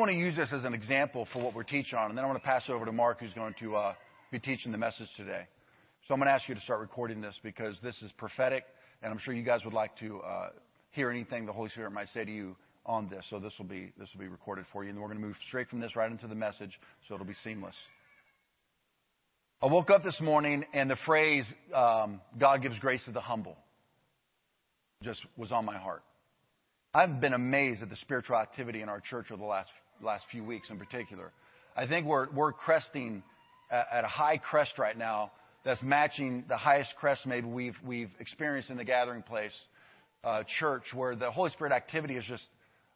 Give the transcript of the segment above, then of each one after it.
want to use this as an example for what we're teaching on, and then I want to pass it over to Mark, who's going to uh, be teaching the message today. So I'm going to ask you to start recording this because this is prophetic, and I'm sure you guys would like to uh, hear anything the Holy Spirit might say to you on this. So this will be this will be recorded for you, and we're going to move straight from this right into the message, so it'll be seamless. I woke up this morning and the phrase um, "God gives grace to the humble" just was on my heart. I've been amazed at the spiritual activity in our church over the last last few weeks, in particular. I think we're we're cresting at, a high crest right now that's matching the highest crest maybe we've we've experienced in the gathering place uh, church, where the Holy Spirit activity is just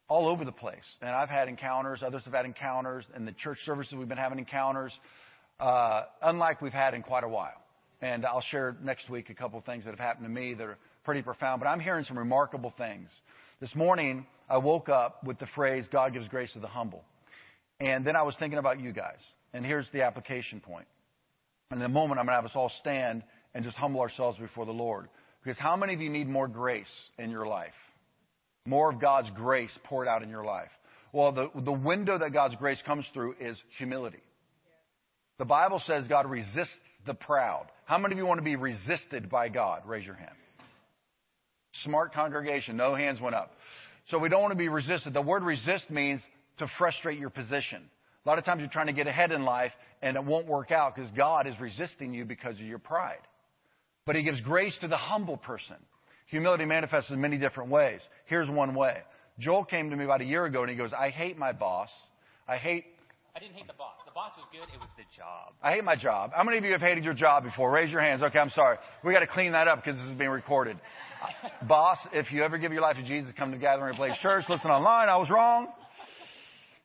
all over the place. And I've had encounters, others have had encounters, in the church services we've been having encounters, uh, unlike we've had in quite a while. And I'll share next week a couple of things that have happened to me that are pretty profound. But I'm hearing some remarkable things. This morning, I woke up with the phrase, God gives grace to the humble. And then I was thinking about you guys. And here's the application point. In a moment, I'm going to have us all stand and just humble ourselves before the Lord. Because how many of you need more grace in your life? More of God's grace poured out in your life. Well, the, the window that God's grace comes through is humility. The Bible says God resists the proud. How many of you want to be resisted by God? Raise your hand. Smart congregation. No hands went up. So we don't want to be resisted. The word resist means to frustrate your position. A lot of times you're trying to get ahead in life and it won't work out because God is resisting you because of your pride. But He gives grace to the humble person. Humility manifests in many different ways. Here's one way. Joel came to me about a year ago and he goes, I hate my boss. I hate. I didn't hate the boss. The boss was good. It was the job. I hate my job. How many of you have hated your job before? Raise your hands. Okay, I'm sorry. We got to clean that up because this is being recorded. boss, if you ever give your life to Jesus, come to Gathering Place Church, listen online. I was wrong.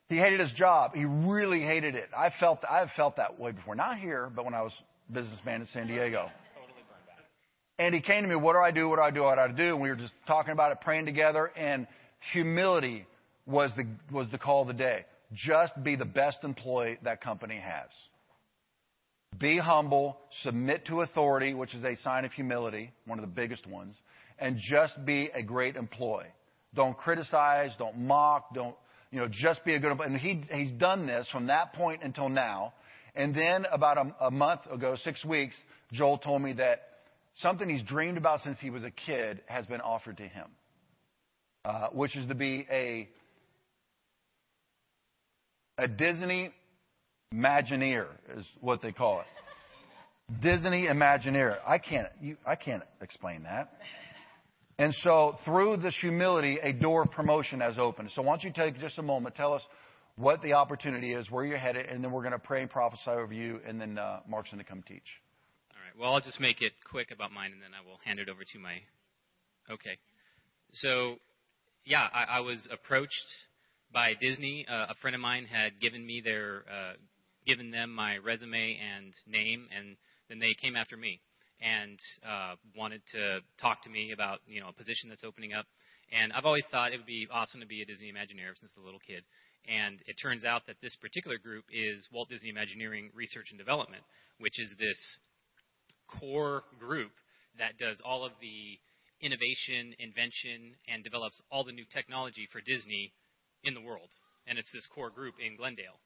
He hated his job. He really hated it. I felt I've felt that way before. Not here, but when I was businessman in San Diego. And he came to me, what do I do? What do I do? What do I do? And we were just talking about it, praying together, and humility was the, was the call of the day. Just be the best employee that company has. Be humble, submit to authority, which is a sign of humility, one of the biggest ones, and just be a great employee. Don't criticize, don't mock, don't, you know, just be a good employee. And he, he's done this from that point until now. And then about a, a month ago, six weeks, Joel told me that something he's dreamed about since he was a kid has been offered to him, uh, which is to be a a Disney Imagineer is what they call it. Disney Imagineer. I can't you, I can't explain that. And so through this humility, a door of promotion has opened. So why don't you take just a moment, tell us what the opportunity is, where you're headed, and then we're going to pray and prophesy over you, and then uh, Mark's going to come teach. All right. Well, I'll just make it quick about mine, and then I will hand it over to my. Okay. So, yeah, I, I was approached by Disney. Uh, a friend of mine had given me their, uh, given them my resume and name, and then they came after me and uh, wanted to talk to me about you know a position that's opening up. And I've always thought it would be awesome to be a Disney Imagineer since a little kid. And it turns out that this particular group is Walt Disney Imagineering Research and Development, which is this core group that does all of the innovation, invention, and develops all the new technology for Disney in the world. And it's this core group in Glendale.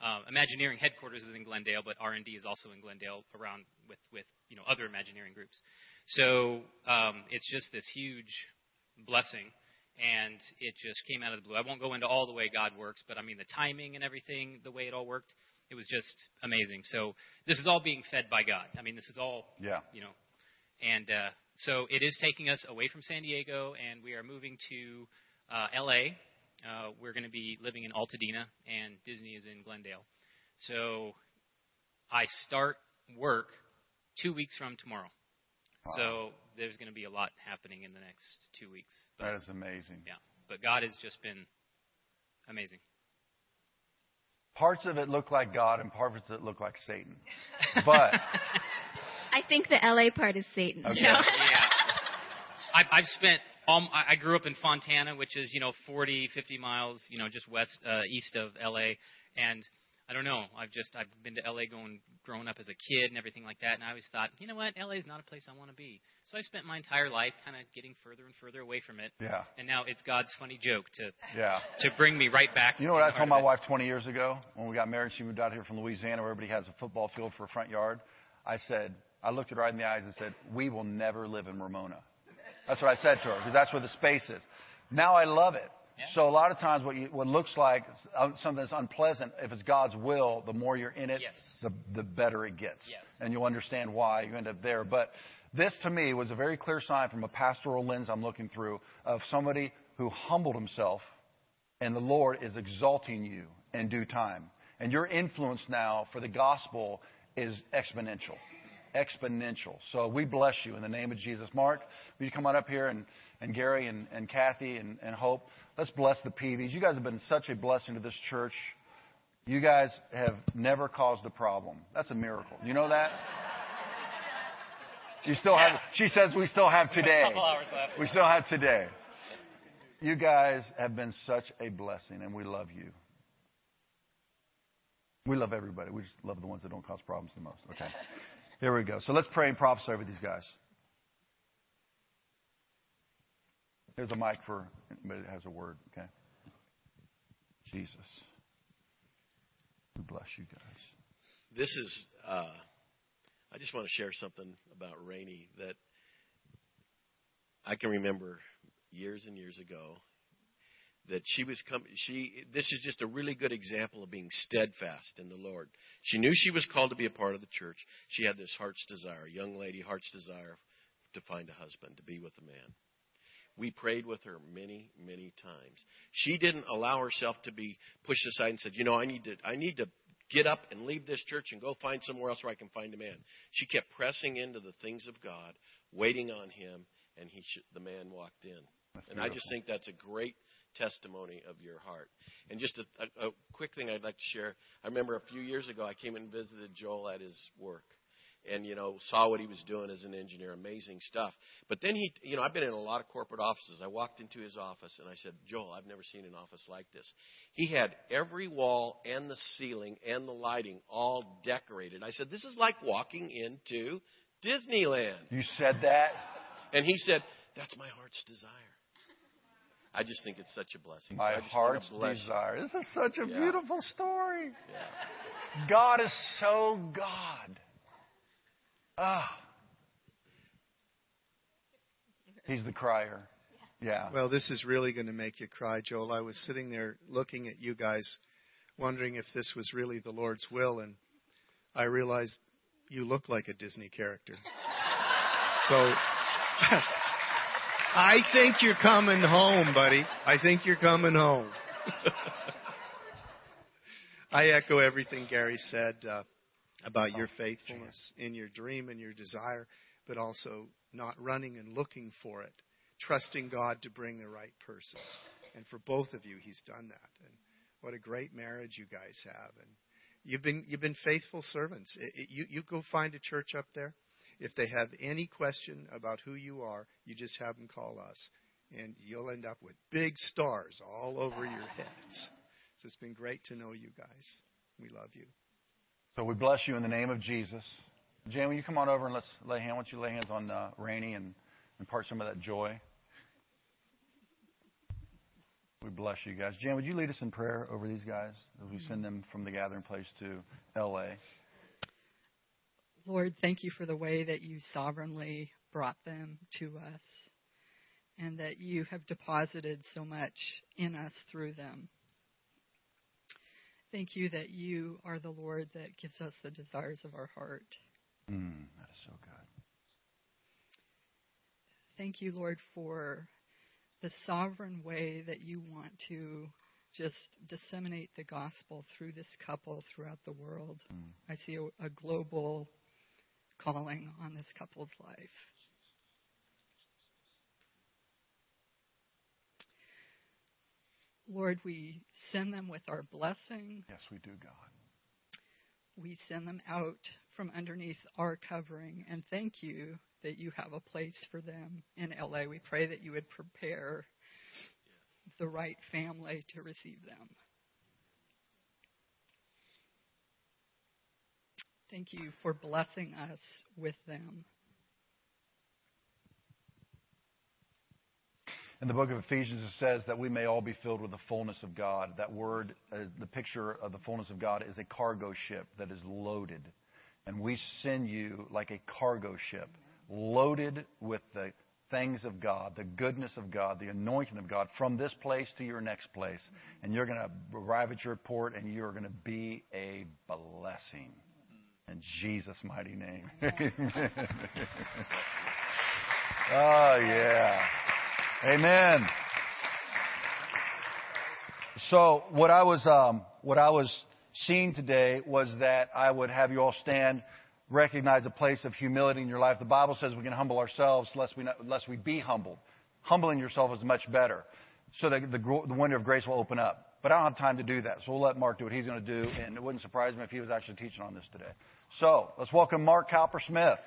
Uh, Imagineering headquarters is in Glendale, but R&D is also in Glendale around with, with you know other Imagineering groups. So um, it's just this huge blessing, and it just came out of the blue. I won't go into all the way God works, but I mean the timing and everything, the way it all worked it was just amazing. So this is all being fed by God. I mean, this is all, yeah. you know, and uh, so it is taking us away from San Diego, and we are moving to uh, L.A. Uh, we're going to be living in Altadena, and Disney is in Glendale. So I start work two weeks from tomorrow. Wow. So there's going to be a lot happening in the next two weeks. But, that is amazing. Yeah, but God has just been amazing parts of it look like God and parts of it look like Satan. But I think the LA part is Satan. Okay. No. yeah. I've, I've spent. Um, I grew up in Fontana, which is you know 40, 50 miles, you know, just west uh, east of LA, and I don't know. I've just I've been to LA going growing up as a kid and everything like that, and I always thought, you know what, LA is not a place I want to be. So I spent my entire life kind of getting further and further away from it. Yeah. And now it's God's funny joke to Yeah. to bring me right back. You know what I told my wife 20 years ago when we got married? She moved out here from Louisiana where everybody has a football field for a front yard. I said, I looked at her right in the eyes and said, We will never live in Ramona. That's what I said to her because that's where the space is. Now I love it. Yeah. So a lot of times what, you, what looks like uh, something that's unpleasant, if it's God's will, the more you're in it, Yes. the, the better it gets. Yes. And you'll understand why you end up there. But this to me was a very clear sign from a pastoral lens I'm looking through of somebody who humbled himself and the Lord is exalting you in due time. And your influence now for the gospel is exponential. Exponential. So we bless you in the name of Jesus. Mark, will you come on up here and, and Gary and, and Kathy and, and Hope? Let's bless the Peavies. You guys have been such a blessing to this church. You guys have never caused a problem. That's a miracle. You know that? You still have, she says we still have today. couple hours left. We still have today. You guys have been such a blessing, and we love you. We love everybody. We just love the ones that don't cause problems the most. Okay. Here we go. So let's pray and prophesy over these guys. There's a mic for anybody that has a word. Okay. Jesus. We bless you guys. this is uh, I just want to share something about Rainey that I can remember years and years ago that she was com- she this is just a really good example of being steadfast in the Lord. She knew she was called to be a part of the church. She had this heart's desire, young lady heart's desire to find a husband, to be with a man. We prayed with her many, many times. She didn't allow herself to be pushed aside and said, "You know, I need to I need to get up and leave this church and go find somewhere else where I can find a man." She kept pressing into the things of God, waiting on him, and he sh- the man walked in. And I just think that's a great testimony of your heart. And just a, a, a quick thing I'd like to share. I remember a few years ago I came and visited Joel at his work. And you know, saw what he was doing as an engineer, amazing stuff. But then he, you know, I've been in a lot of corporate offices. I walked into his office and I said, "Joel, I've never seen an office like this." He had every wall and the ceiling and the lighting all decorated. I said, "This is like walking into Disneyland." You said that? And he said, "That's my heart's desire." I just think it's such a blessing. My so I just wanna heart's bless you. desire. This is such a Yeah. beautiful story. Yeah. God is so God. Ah. He's the crier. Yeah. Well, this is really going to make you cry, Joel. I was sitting there looking at you guys, wondering if this was really the Lord's will, and I realized you look like a Disney character. So I think you're coming home, buddy. I think you're coming home. I echo everything Gary said uh, about your faithfulness in your dream and your desire, but also not running and looking for it, trusting God to bring the right person. And for both of you, He's done that. And what a great marriage you guys have. And you've been you've been faithful servants. It, it, you you go find a church up there. If they have any question about who you are, you just have them call us, and you'll end up with big stars all over your heads. So it's been great to know you guys. We love you. So we bless you in the name of Jesus. Jan, will you come on over and let's lay hands? Why don't you lay hands on uh, Rainey and impart some of that joy? We bless you guys. Jan, would you lead us in prayer over these guys as we send them from the gathering place to L.A.? Lord, thank you for the way that you sovereignly brought them to us and that you have deposited so much in us through them. Thank you that you are the Lord that gives us the desires of our heart. Mm, that is so good. Thank you, Lord, for the sovereign way that you want to just disseminate the gospel through this couple throughout the world. Mm. I see a, a global calling on this couple's life. Lord, we send them with our blessing. Yes, we do, God. We send them out from underneath our covering and thank you that you have a place for them in LA. We pray that you would prepare the right family to receive them. Thank you for blessing us with them. In the book of Ephesians, it says that we may all be filled with the fullness of God. That word, uh, the picture of the fullness of God, is a cargo ship that is loaded. And we send you like a cargo ship, loaded with the things of God, the goodness of God, the anointing of God from this place to your next place. And you're going to arrive at your port and you're going to be a blessing. In Jesus' mighty name. oh, yeah. Amen. So what I was um, what I was seeing today was that I would have you all stand, recognize a place of humility in your life. The Bible says we can humble ourselves lest we not, lest we be humbled. Humbling yourself is much better, so that the, the window of grace will open up. But I don't have time to do that, so we'll let Mark do what he's going to do, and it wouldn't surprise me if he was actually teaching on this today. So let's welcome Mark Cowper Smith.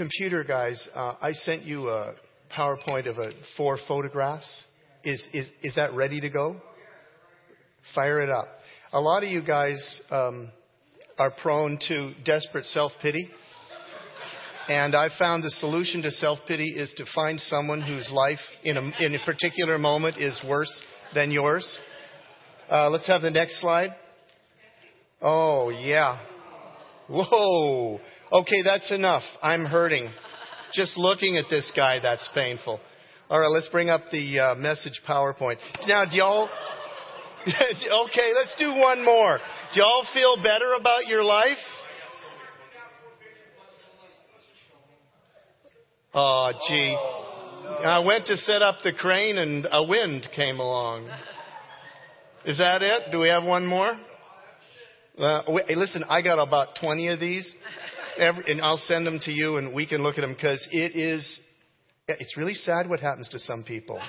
computer guys, uh, I sent you a PowerPoint of a, four photographs. Is, is, is that ready to go? Fire it up. A lot of you guys um, are prone to desperate self pity. And I found the solution to self pity is to find someone whose life in a, in a particular moment is worse than yours. Uh, let's have the next slide. Oh, yeah. Whoa. Okay, that's enough. I'm hurting. Just looking at this guy, that's painful. All right, let's bring up the uh, message PowerPoint. Now, do y'all. okay, let's do one more. Do y'all feel better about your life? Oh, gee. I went to set up the crane and a wind came along. Is that it? Do we have one more? Uh, wait, listen, I got about 20 of these every, and I'll send them to you and we can look at them because it is, it's really sad what happens to some people.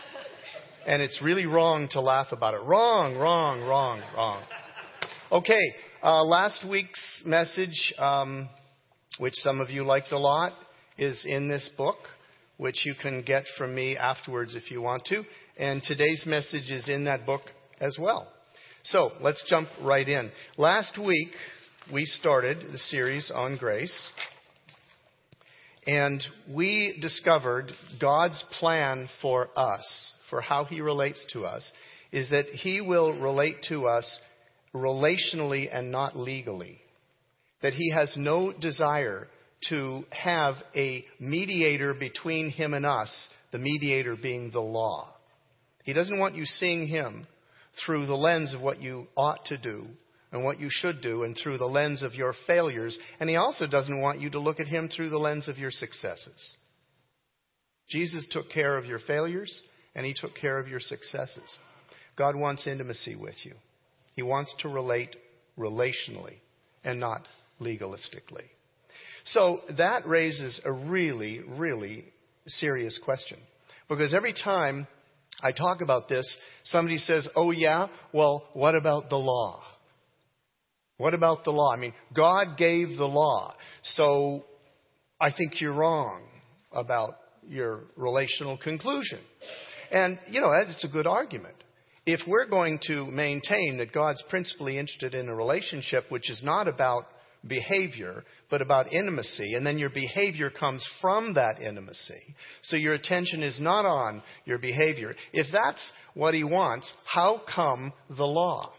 And it's really wrong to laugh about it. Wrong, wrong, wrong, wrong. Okay, uh, last week's message, um, which some of you liked a lot, is in this book, which you can get from me afterwards if you want to. And today's message is in that book as well. So let's jump right in. Last week, we started the series on grace, and we discovered God's plan for us, for how He relates to us, is that He will relate to us relationally and not legally. That He has no desire to have a mediator between Him and us, the mediator being the law. He doesn't want you seeing Him through the lens of what you ought to do and what you should do and through the lens of your failures. And he also doesn't want you to look at him through the lens of your successes. Jesus took care of your failures and he took care of your successes. God wants intimacy with you. He wants to relate relationally and not legalistically. So that raises a really, really serious question. Because every time I talk about this, somebody says, Oh, yeah, well, what about the law? What about the law? I mean, God gave the law. So I think you're wrong about your relational conclusion. And, you know, it's a good argument. If we're going to maintain that God's principally interested in a relationship which is not about behavior, but about intimacy, and then your behavior comes from that intimacy, so your attention is not on your behavior. If that's what He wants, how come the law?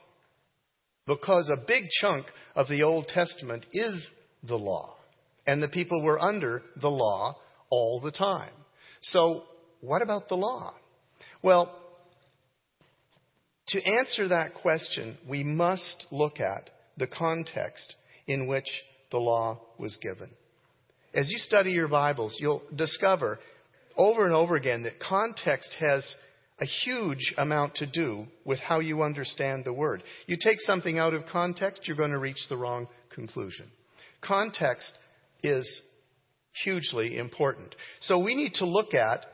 Because a big chunk of the Old Testament is the law. And the people were under the law all the time. So, what about the law? Well, to answer that question, we must look at the context in which the law was given. As you study your Bibles, you'll discover over and over again that context has a huge amount to do with how you understand the word. You take something out of context, you're going to reach the wrong conclusion. Context is hugely important. So we need to look at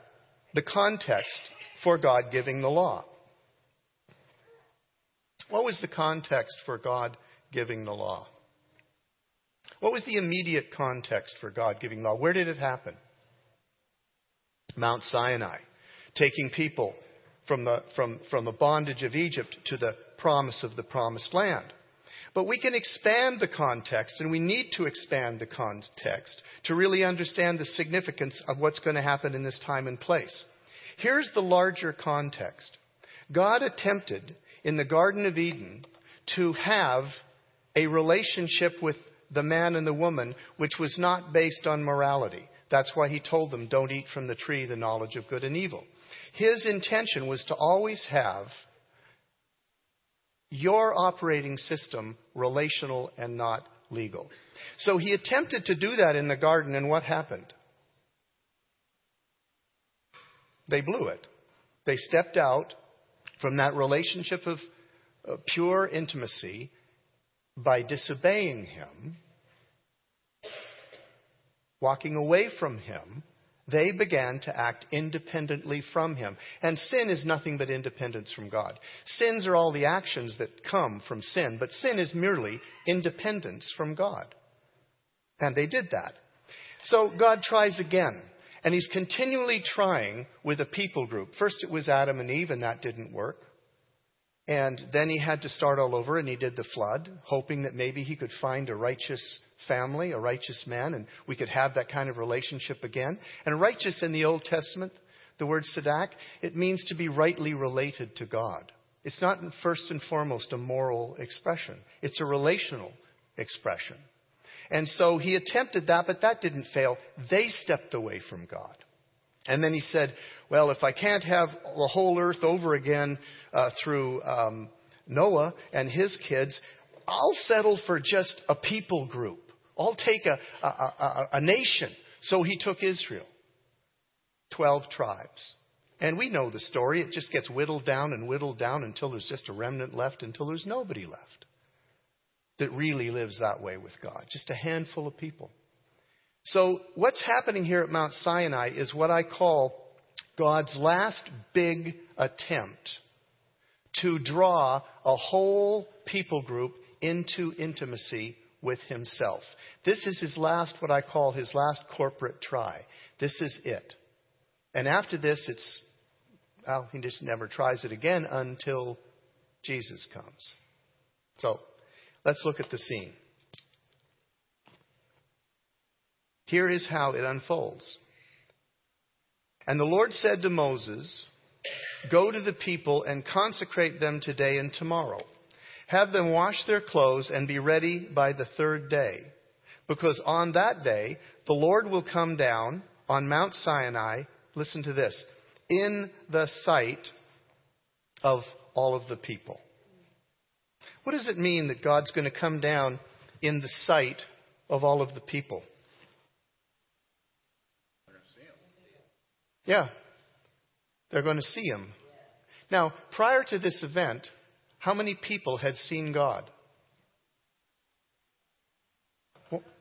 the context for God giving the law. What was the context for God giving the law? What was the immediate context for God giving law? Where did it happen? Mount Sinai. Taking people from the, from, from the bondage of Egypt to the promise of the promised land. But we can expand the context, and we need to expand the context to really understand the significance of what's going to happen in this time and place. Here's the larger context God attempted in the Garden of Eden to have a relationship with the man and the woman which was not based on morality. That's why he told them, don't eat from the tree the knowledge of good and evil. His intention was to always have your operating system relational and not legal. So he attempted to do that in the garden, and what happened? They blew it. They stepped out from that relationship of pure intimacy by disobeying him, walking away from him, they began to act independently from him. And sin is nothing but independence from God. Sins are all the actions that come from sin, but sin is merely independence from God. And they did that. So God tries again. And he's continually trying with a people group. First it was Adam and Eve, and that didn't work. And then he had to start all over, and he did the flood, hoping that maybe he could find a righteous family, a righteous man, and we could have that kind of relationship again. And righteous in the Old Testament, the word sadak, it means to be rightly related to God. It's not first and foremost a moral expression, it's a relational expression. And so he attempted that, but that didn't fail. They stepped away from God. And then he said, Well, if I can't have the whole earth over again, uh, through um, Noah and his kids, I'll settle for just a people group. I'll take a, a, a, a nation. So he took Israel. Twelve tribes. And we know the story. It just gets whittled down and whittled down until there's just a remnant left, until there's nobody left that really lives that way with God. Just a handful of people. So, what's happening here at Mount Sinai is what I call God's last big attempt to draw a whole people group into intimacy with himself. This is his last, what I call his last corporate try. This is it. And after this, it's, well, he just never tries it again until Jesus comes. So, let's look at the scene. Here is how it unfolds. And the Lord said to Moses, Go to the people and consecrate them today and tomorrow. Have them wash their clothes and be ready by the third day. Because on that day, the Lord will come down on Mount Sinai, listen to this, in the sight of all of the people. What does it mean that God's going to come down in the sight of all of the people? Yeah, they're going to see him. Now, prior to this event, how many people had seen God?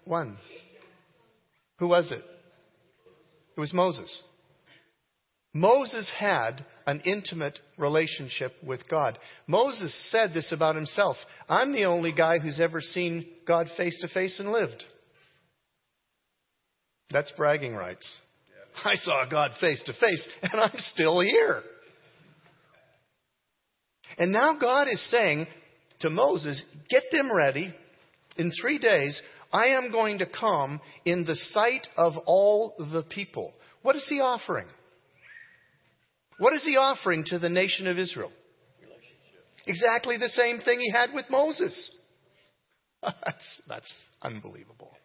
One. Who was it? It was Moses. Moses had an intimate relationship with God. Moses said this about himself I'm the only guy who's ever seen God face to face and lived. That's bragging rights. I saw God face to face, and I'm still here. And now God is saying to Moses, Get them ready. In three days, I am going to come in the sight of all the people. What is he offering? What is he offering to the nation of Israel? Exactly the same thing he had with Moses. that's, that's unbelievable.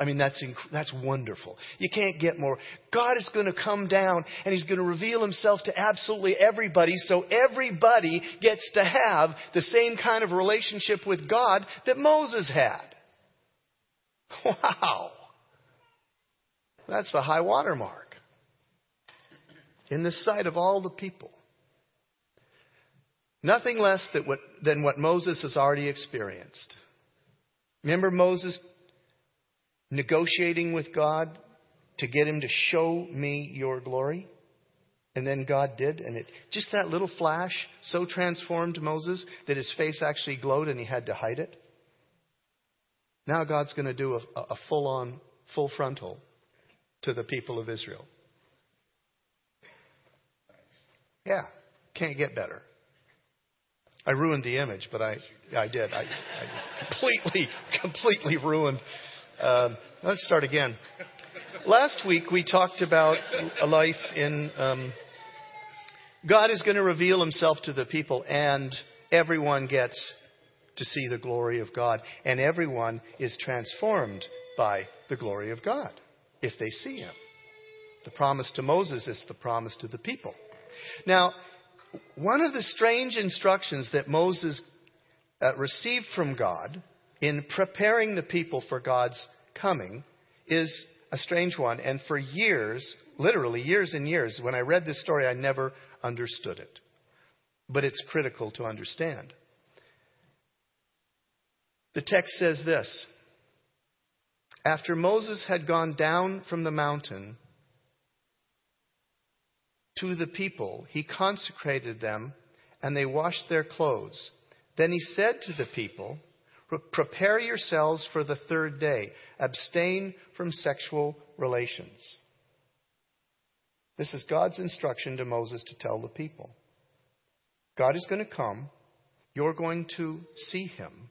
I mean, that's, inc- that's wonderful. You can't get more. God is going to come down and He's going to reveal Himself to absolutely everybody so everybody gets to have the same kind of relationship with God that Moses had. Wow. That's the high water mark in the sight of all the people. Nothing less than what, than what Moses has already experienced. Remember Moses negotiating with God to get him to show me your glory? And then God did, and it just that little flash so transformed Moses that his face actually glowed and he had to hide it. Now God's going to do a, a full on, full frontal to the people of Israel. Yeah. can't get better. I ruined the image, but I, I did. I, I just completely, completely ruined. Uh, let's start again. Last week we talked about a life in. Um, God is going to reveal himself to the people, and everyone gets to see the glory of God, and everyone is transformed by the glory of God if they see him. The promise to Moses is the promise to the people. Now, one of the strange instructions that Moses uh, received from God in preparing the people for God's coming is a strange one. And for years, literally years and years, when I read this story, I never understood it. But it's critical to understand. The text says this After Moses had gone down from the mountain to the people, he consecrated them, and they washed their clothes. Then he said to the people, Prepare yourselves for the third day. Abstain from sexual relations. This is God's instruction to Moses to tell the people. God is going to come. You're going to see him.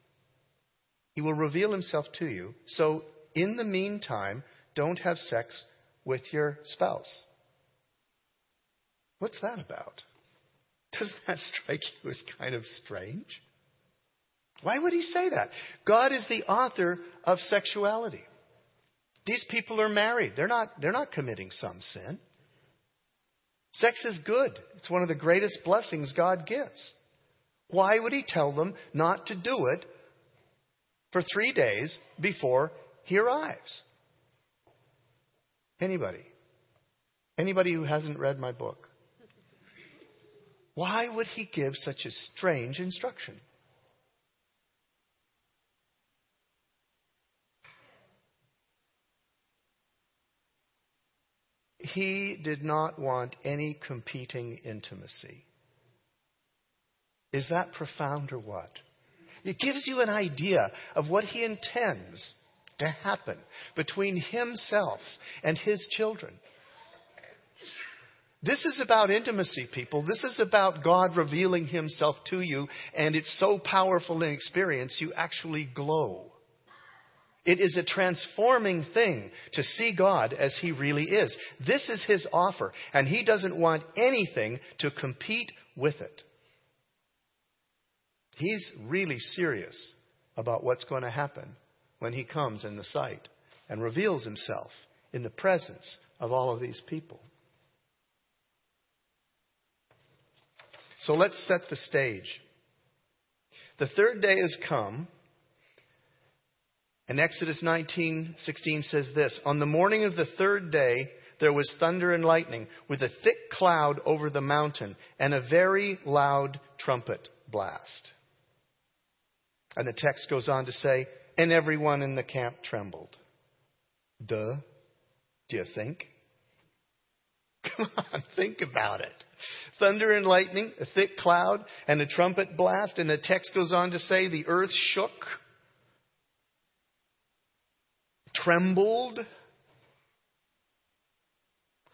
He will reveal himself to you. So, in the meantime, don't have sex with your spouse. What's that about? Doesn't that strike you as kind of strange? Why would he say that? God is the author of sexuality. These people are married. They're not, they're not committing some sin. Sex is good. It's one of the greatest blessings God gives. Why would he tell them not to do it for three days before he arrives? Anybody? Anybody who hasn't read my book? Why would he give such a strange instruction? He did not want any competing intimacy. Is that profound or what? It gives you an idea of what he intends to happen between himself and his children. This is about intimacy, people. This is about God revealing himself to you, and it's so powerful in experience, you actually glow. It is a transforming thing to see God as He really is. This is His offer, and He doesn't want anything to compete with it. He's really serious about what's going to happen when He comes in the sight and reveals Himself in the presence of all of these people. So let's set the stage. The third day has come and Exodus 19:16 says this, "On the morning of the third day there was thunder and lightning with a thick cloud over the mountain and a very loud trumpet blast." And the text goes on to say, "And everyone in the camp trembled." Duh. Do you think? Come on, think about it. Thunder and lightning, a thick cloud, and a trumpet blast, and the text goes on to say the earth shook trembled,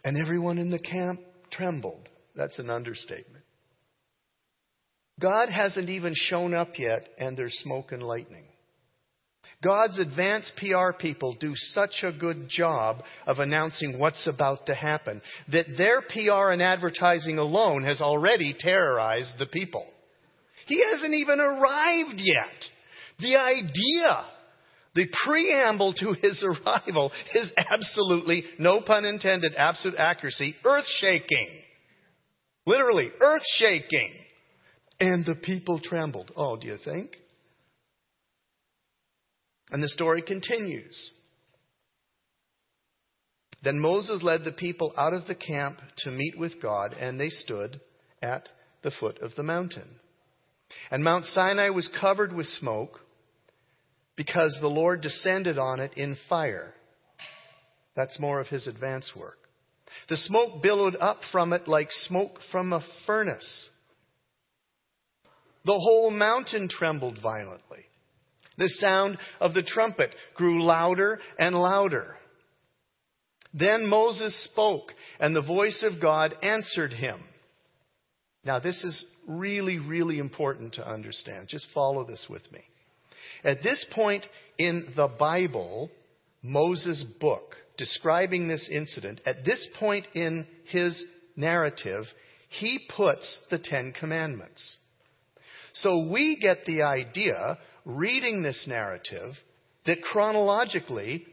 and everyone in the camp trembled. That's an understatement. God hasn't even shown up yet, and there's smoke and lightning. God's advanced PR people do such a good job of announcing what's about to happen that their PR and advertising alone has already terrorized the people. He hasn't even arrived yet. The idea the preamble to his arrival is absolutely, no pun intended, absolute accuracy, earth shaking. Literally, earth shaking. And the people trembled. Oh, do you think? And the story continues. Then Moses led the people out of the camp to meet with God, and they stood at the foot of the mountain. And Mount Sinai was covered with smoke because the Lord descended on it in fire. That's more of his advance work. The smoke billowed up from it like smoke from a furnace. The whole mountain trembled violently. The sound of the trumpet grew louder and louder. Then Moses spoke, and the voice of God answered him. Now, this is really, really important to understand. Just follow this with me. At this point in the Bible, Moses' book, describing this incident, at this point in his narrative, he puts the Ten Commandments. So we get the idea, reading this narrative, that chronologically,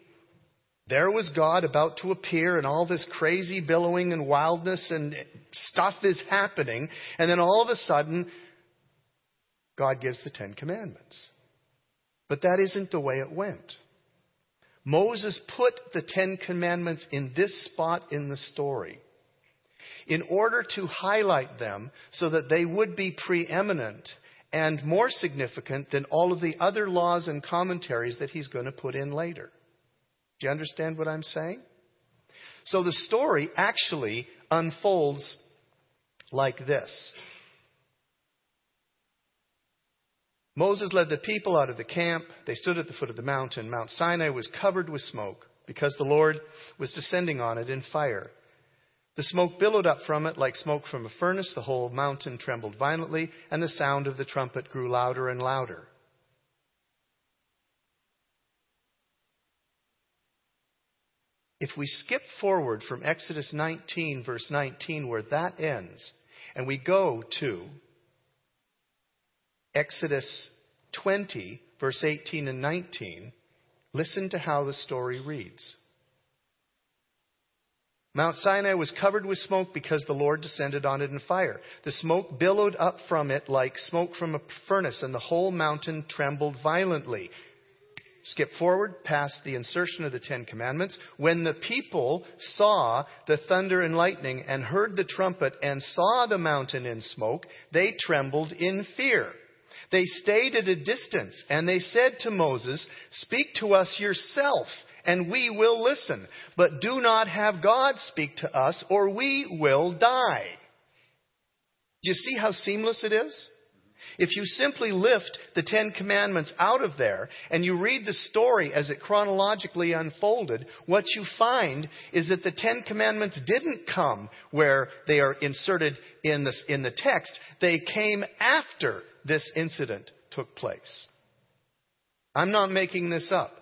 there was God about to appear, and all this crazy billowing and wildness and stuff is happening, and then all of a sudden, God gives the Ten Commandments. But that isn't the way it went. Moses put the Ten Commandments in this spot in the story in order to highlight them so that they would be preeminent and more significant than all of the other laws and commentaries that he's going to put in later. Do you understand what I'm saying? So the story actually unfolds like this. Moses led the people out of the camp. They stood at the foot of the mountain. Mount Sinai was covered with smoke because the Lord was descending on it in fire. The smoke billowed up from it like smoke from a furnace. The whole mountain trembled violently, and the sound of the trumpet grew louder and louder. If we skip forward from Exodus 19, verse 19, where that ends, and we go to Exodus 20, verse 18 and 19, listen to how the story reads. Mount Sinai was covered with smoke because the Lord descended on it in fire. The smoke billowed up from it like smoke from a furnace, and the whole mountain trembled violently. Skip forward past the insertion of the Ten Commandments. When the people saw the thunder and lightning and heard the trumpet and saw the mountain in smoke, they trembled in fear. They stayed at a distance and they said to Moses, Speak to us yourself and we will listen. But do not have God speak to us, or we will die. Do you see how seamless it is? If you simply lift the Ten Commandments out of there and you read the story as it chronologically unfolded, what you find is that the Ten Commandments didn't come where they are inserted in, this, in the text. They came after this incident took place. I'm not making this up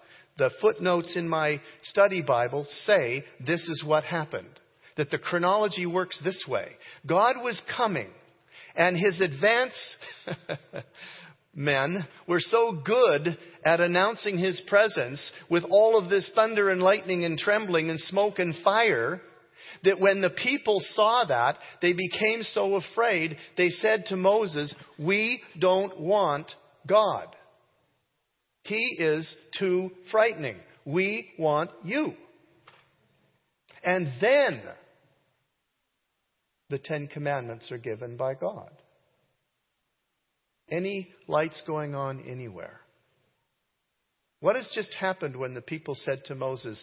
the footnotes in my study Bible say this is what happened. That the chronology works this way. God was coming, and his advance men were so good at announcing his presence with all of this thunder and lightning and trembling and smoke and fire that when the people saw that, they became so afraid, they said to Moses, We don't want God. He is too frightening. We want you. And then the Ten Commandments are given by God. Any lights going on anywhere? What has just happened when the people said to Moses,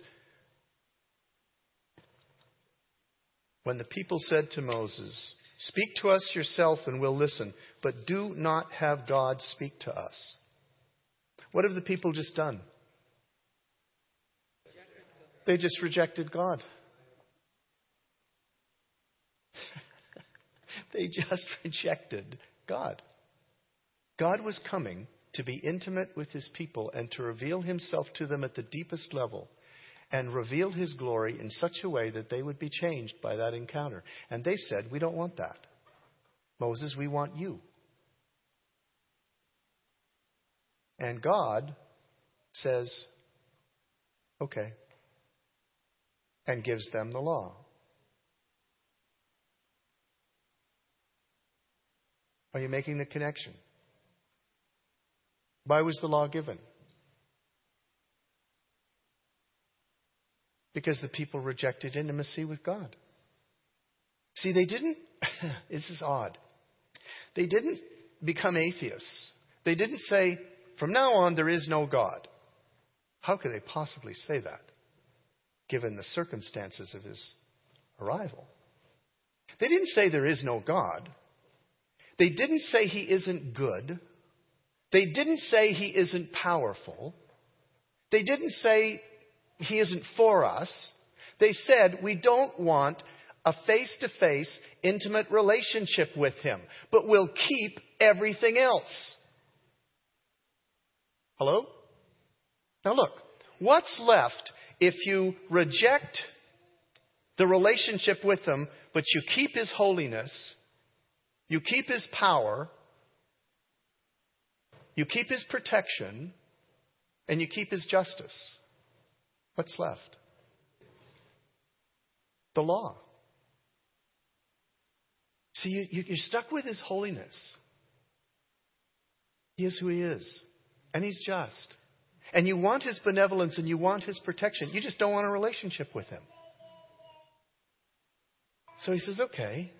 when the people said to Moses, Speak to us yourself and we'll listen, but do not have God speak to us? What have the people just done? They just rejected God. they just rejected God. God was coming to be intimate with his people and to reveal himself to them at the deepest level and revealed his glory in such a way that they would be changed by that encounter. And they said, We don't want that. Moses, we want you. And God says, okay, and gives them the law. Are you making the connection? Why was the law given? Because the people rejected intimacy with God. See, they didn't, this is odd. They didn't become atheists. They didn't say, from now on, there is no God. How could they possibly say that, given the circumstances of his arrival? They didn't say there is no God. They didn't say he isn't good. They didn't say he isn't powerful. They didn't say he isn't for us. They said, we don't want a face to face, intimate relationship with Him, but we'll keep everything else. Hello? Now look, what's left if you reject the relationship with Him, but you keep His holiness, you keep His power, you keep His protection, and you keep His justice? What's left? The law. See, you, you, you're stuck with His holiness. He is who He is, and He's just. And you want His benevolence and you want His protection. You just don't want a relationship with Him. So He says, okay,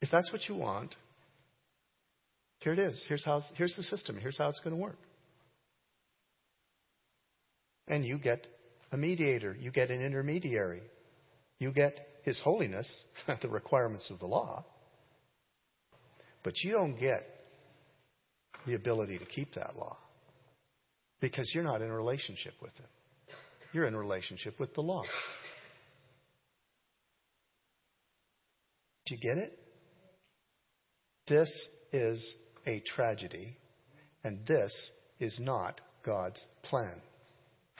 if that's what you want, here it is. Here's, how, here's the system. Here's how it's going to work. And you get a mediator, you get an intermediary, you get His holiness, the requirements of the law, but you don't get the ability to keep that law because you're not in a relationship with Him. You're in a relationship with the law. Do you get it? This is a tragedy, and this is not God's plan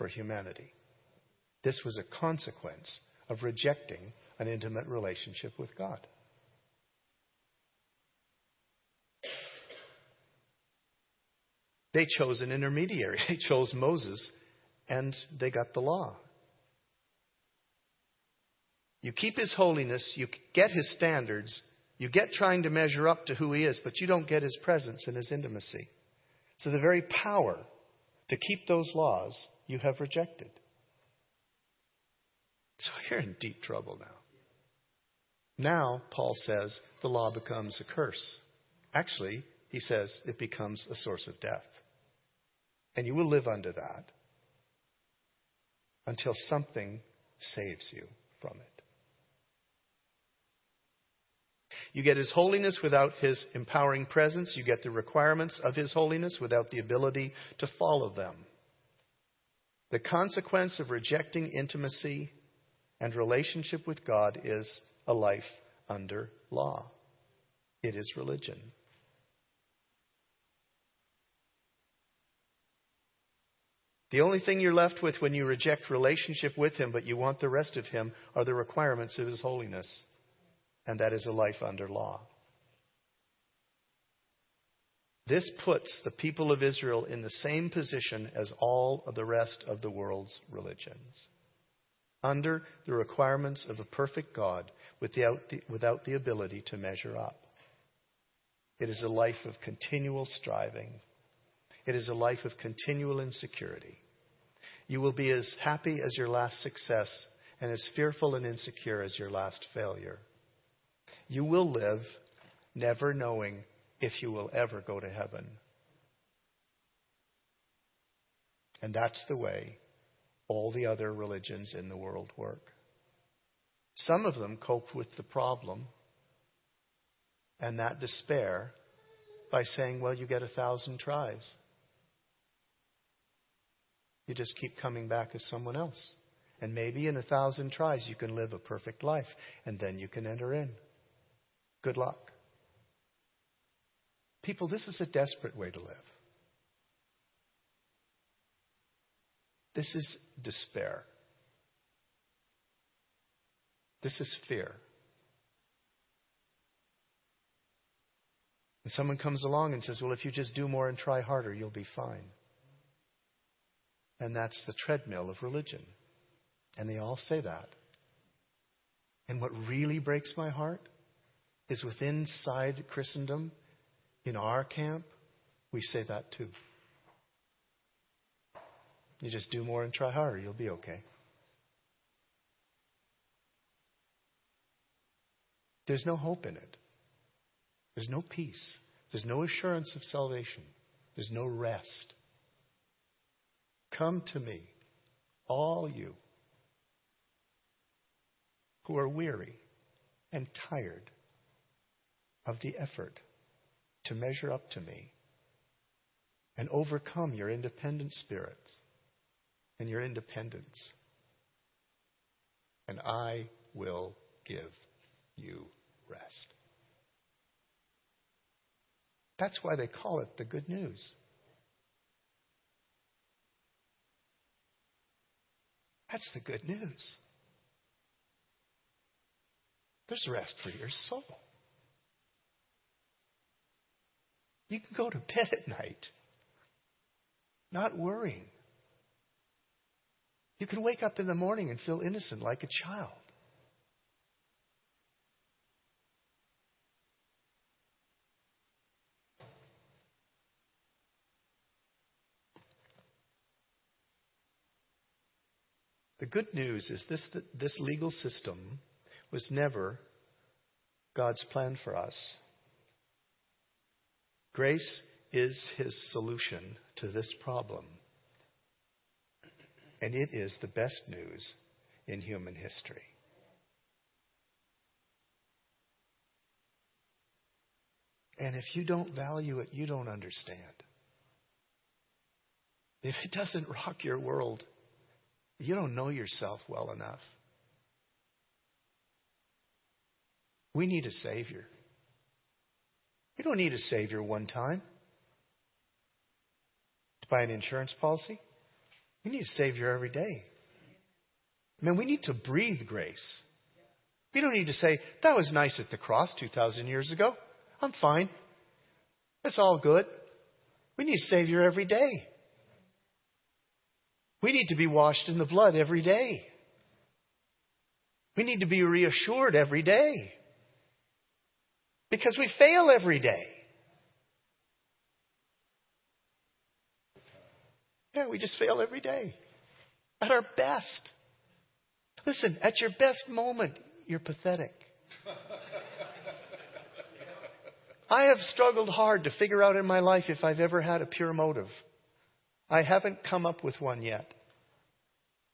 for humanity. This was a consequence of rejecting an intimate relationship with God. They chose an intermediary. They chose Moses, and they got the law. You keep his holiness, you get his standards, you get trying to measure up to who he is, but you don't get his presence and his intimacy. So the very power to keep those laws you have rejected. So you're in deep trouble now. Now, Paul says, the law becomes a curse. Actually, he says it becomes a source of death. And you will live under that until something saves you from it. You get His holiness without His empowering presence. You get the requirements of His holiness without the ability to follow them. The consequence of rejecting intimacy and relationship with God is a life under law. It is religion. The only thing you're left with when you reject relationship with Him, but you want the rest of Him, are the requirements of His holiness. And that is a life under law. This puts the people of Israel in the same position as all of the rest of the world's religions. Under the requirements of a perfect God without the, without the ability to measure up. It is a life of continual striving. It is a life of continual insecurity. You will be as happy as your last success and as fearful and insecure as your last failure. You will live never knowing if you will ever go to heaven. And that's the way all the other religions in the world work. Some of them cope with the problem and that despair by saying, well, you get a thousand tries. You just keep coming back as someone else. And maybe in a thousand tries you can live a perfect life, and then you can enter in. Good luck. People, this is a desperate way to live. This is despair. This is fear. And someone comes along and says, Well, if you just do more and try harder, you'll be fine. And that's the treadmill of religion. And they all say that. And what really breaks my heart is within side Christendom, in our camp, we say that too. You just do more and try harder, you'll be okay. There's no hope in it. There's no peace. There's no assurance of salvation. There's no rest. Come to me, all you who are weary and tired of the effort to measure up to me and overcome your independent spirit and your independence. And I will give you rest. That's why they call it the good news. That's the good news. There's rest for your soul. You can go to bed at night not worrying. You can wake up in the morning and feel innocent like a child. The good news is this, this legal system was never God's plan for us. Grace is his solution to this problem. And it is the best news in human history. And if you don't value it, you don't understand. If it doesn't rock your world, you don't know yourself well enough. We need a Savior. We don't need a Savior one time to buy an insurance policy. We need a Savior every day. Man, we need to breathe grace. We don't need to say, that was nice at the cross 2,000 years ago. I'm fine. It's all good. We need a Savior every day. We need to be washed in the blood every day. We need to be reassured every day. Because we fail every day. Yeah, we just fail every day. At our best. Listen, at your best moment, you're pathetic. I have struggled hard to figure out in my life if I've ever had a pure motive. I haven't come up with one yet.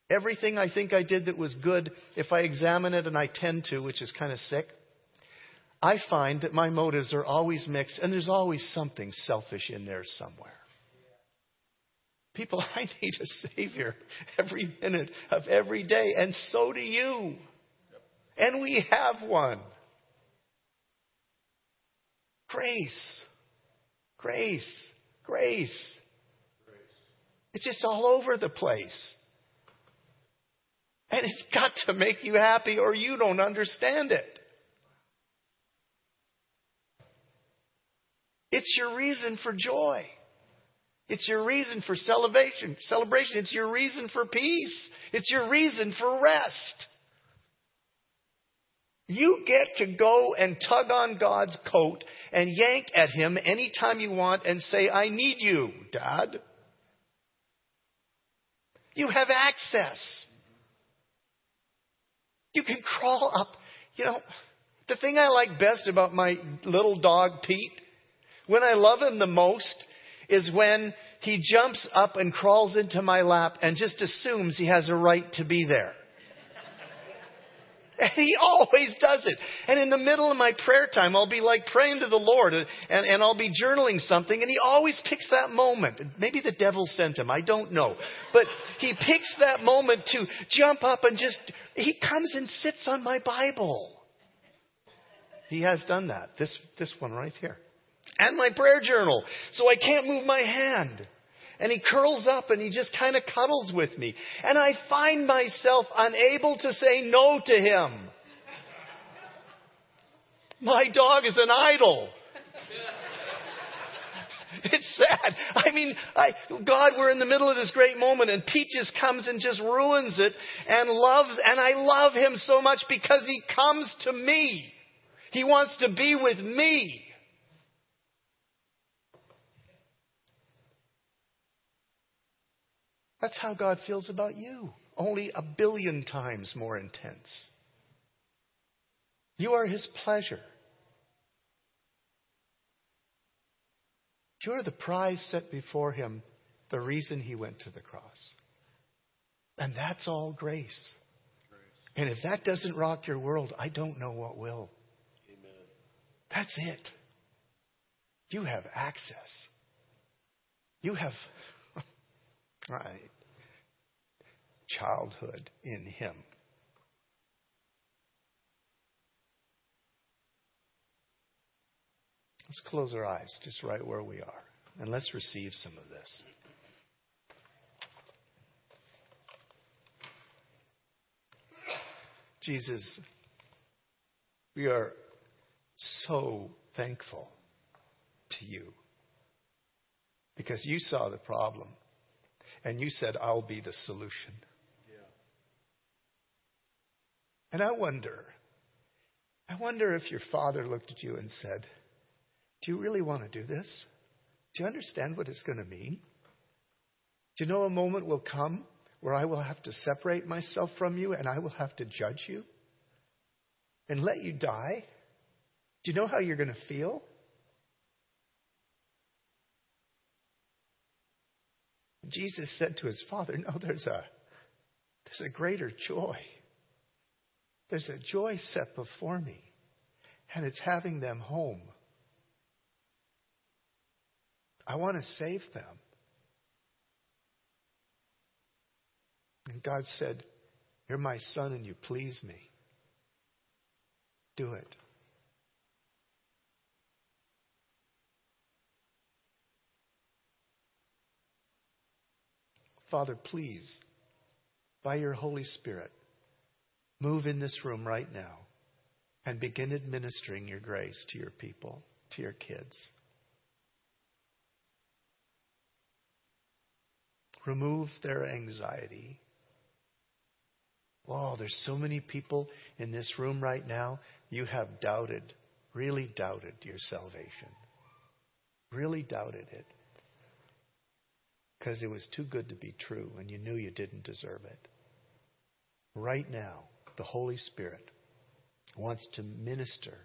Everything I think I did that was good, if I examine it, and I tend to, which is kind of sick, I find that my motives are always mixed, and there's always something selfish in there somewhere. People, I need a Savior every minute of every day, and so do you. And we have one. Grace. Grace. Grace. It's just all over the place. And it's got to make you happy or you don't understand it. It's your reason for joy. It's your reason for celebration. Celebration. It's your reason for peace. It's your reason for rest. You get to go and tug on God's coat and yank at Him anytime you want and say, I need you, Dad. You have access. You can crawl up. You know, the thing I like best about my little dog, Pete, when I love him the most is when he jumps up and crawls into my lap and just assumes he has a right to be there. And he always does it. And in the middle of my prayer time, I'll be like praying to the Lord and, and, and, I'll be journaling something and he always picks that moment. Maybe the devil sent him. I don't know. But he picks that moment to jump up and just, he comes and sits on my Bible. He has done that. This, this one right here and my prayer journal. So I can't move my hand. And he curls up and he just kind of cuddles with me. And I find myself unable to say no to him. My dog is an idol. It's sad. I mean, I, God, we're in the middle of this great moment and Peaches comes and just ruins it and loves, and I love him so much because he comes to me. He wants to be with me. That's how God feels about you, only a billion times more intense. You are His pleasure. You're the prize set before Him, the reason He went to the cross. And that's all grace. grace. And if that doesn't rock your world, I don't know what will. Amen. That's it. You have access. You have right, childhood in him. Let's close our eyes just right where we are and let's receive some of this. Jesus, we are so thankful to you because you saw the problem and you said, I'll be the solution. And I wonder, I wonder if your father looked at you and said, Do you really want to do this? Do you understand what it's going to mean? Do you know a moment will come where I will have to separate myself from you and I will have to judge you and let you die? Do you know how you're going to feel? Jesus said to his father, No, there's a, there's a greater joy. There's a joy set before me, and it's having them home. I want to save them. And God said, You're my son and you please me. Do it. Father, please, by your Holy Spirit, move in this room right now and begin administering your grace to your people, to your kids. Remove their anxiety. Oh, there's so many people in this room right now. You have doubted, really doubted your salvation. Really doubted it because it was too good to be true and you knew you didn't deserve it. Right now, the Holy Spirit wants to minister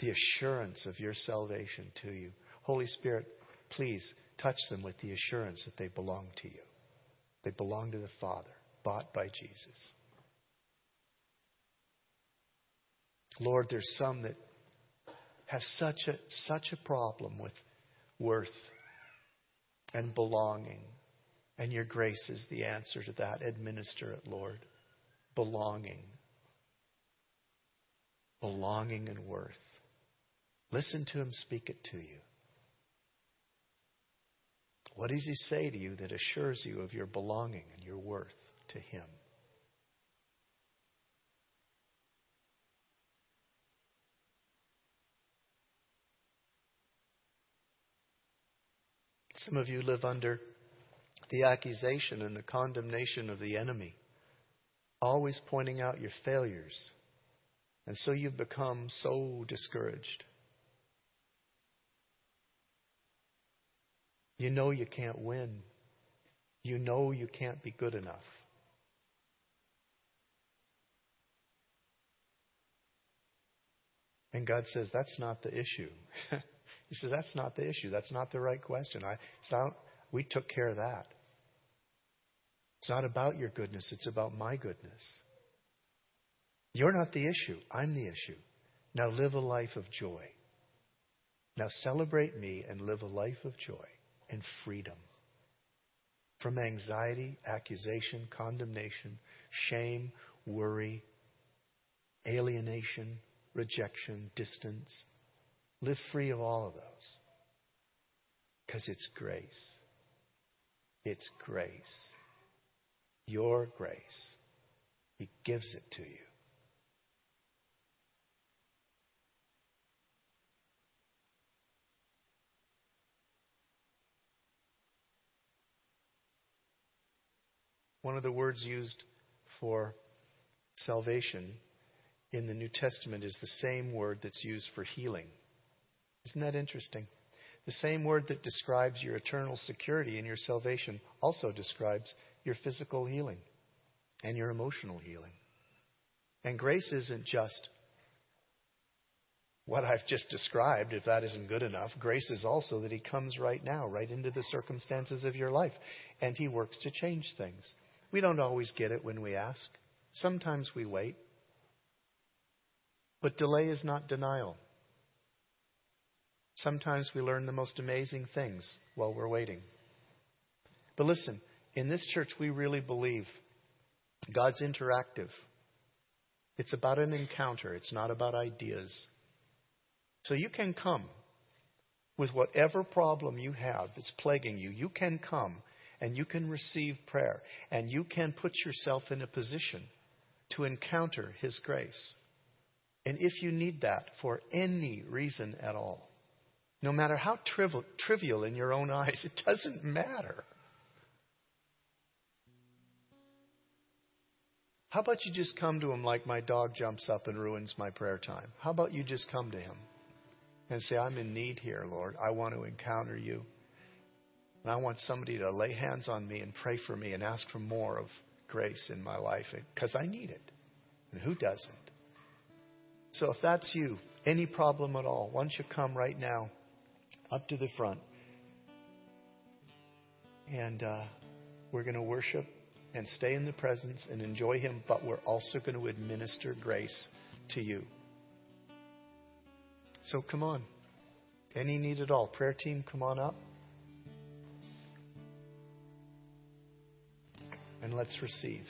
the assurance of your salvation to you. Holy Spirit, please touch them with the assurance that they belong to you. They belong to the Father, bought by Jesus. Lord, there's some that have such a, such a problem with worth and belonging. And your grace is the answer to that. Administer it, Lord. Belonging. Belonging and worth. Listen to him speak it to you. What does he say to you that assures you of your belonging and your worth to him? Some of you live under the accusation and the condemnation of the enemy, always pointing out your failures. And so you've become so discouraged. You know you can't win. You know you can't be good enough. And God says, that's not the issue. He says, That's not the issue. That's not the right question. I, it's not, we took care of that. It's not about your goodness, it's about my goodness. You're not the issue. I'm the issue. Now live a life of joy. Now celebrate me and live a life of joy and freedom from anxiety, accusation, condemnation, shame, worry, alienation, rejection, distance, Live free of all of those. Because it's grace. It's grace. Your grace. He gives it to you. One of the words used for salvation in the New Testament is the same word that's used for healing. Isn't that interesting? The same word that describes your eternal security and your salvation also describes your physical healing and your emotional healing. And grace isn't just what I've just described, if that isn't good enough. Grace is also that He comes right now, right into the circumstances of your life, and He works to change things. We don't always get it when we ask. Sometimes we wait. But delay is not denial. Sometimes we learn the most amazing things while we're waiting. But listen, in this church, we really believe God's interactive. It's about an encounter, it's not about ideas. So you can come with whatever problem you have that's plaguing you. You can come and you can receive prayer and you can put yourself in a position to encounter His grace. And if you need that for any reason at all, no matter how trivial, trivial in your own eyes, it doesn't matter. How about you just come to him like my dog jumps up and ruins my prayer time? How about you just come to him and say, I'm in need here, Lord. I want to encounter you. And I want somebody to lay hands on me and pray for me and ask for more of grace in my life because I need it. And who doesn't? So if that's you, any problem at all, why don't you come right now up to the front? And uh, we're going to worship and stay in the presence and enjoy Him, but we're also going to administer grace to you. So come on. Any need at all. Prayer team, come on up. And let's receive.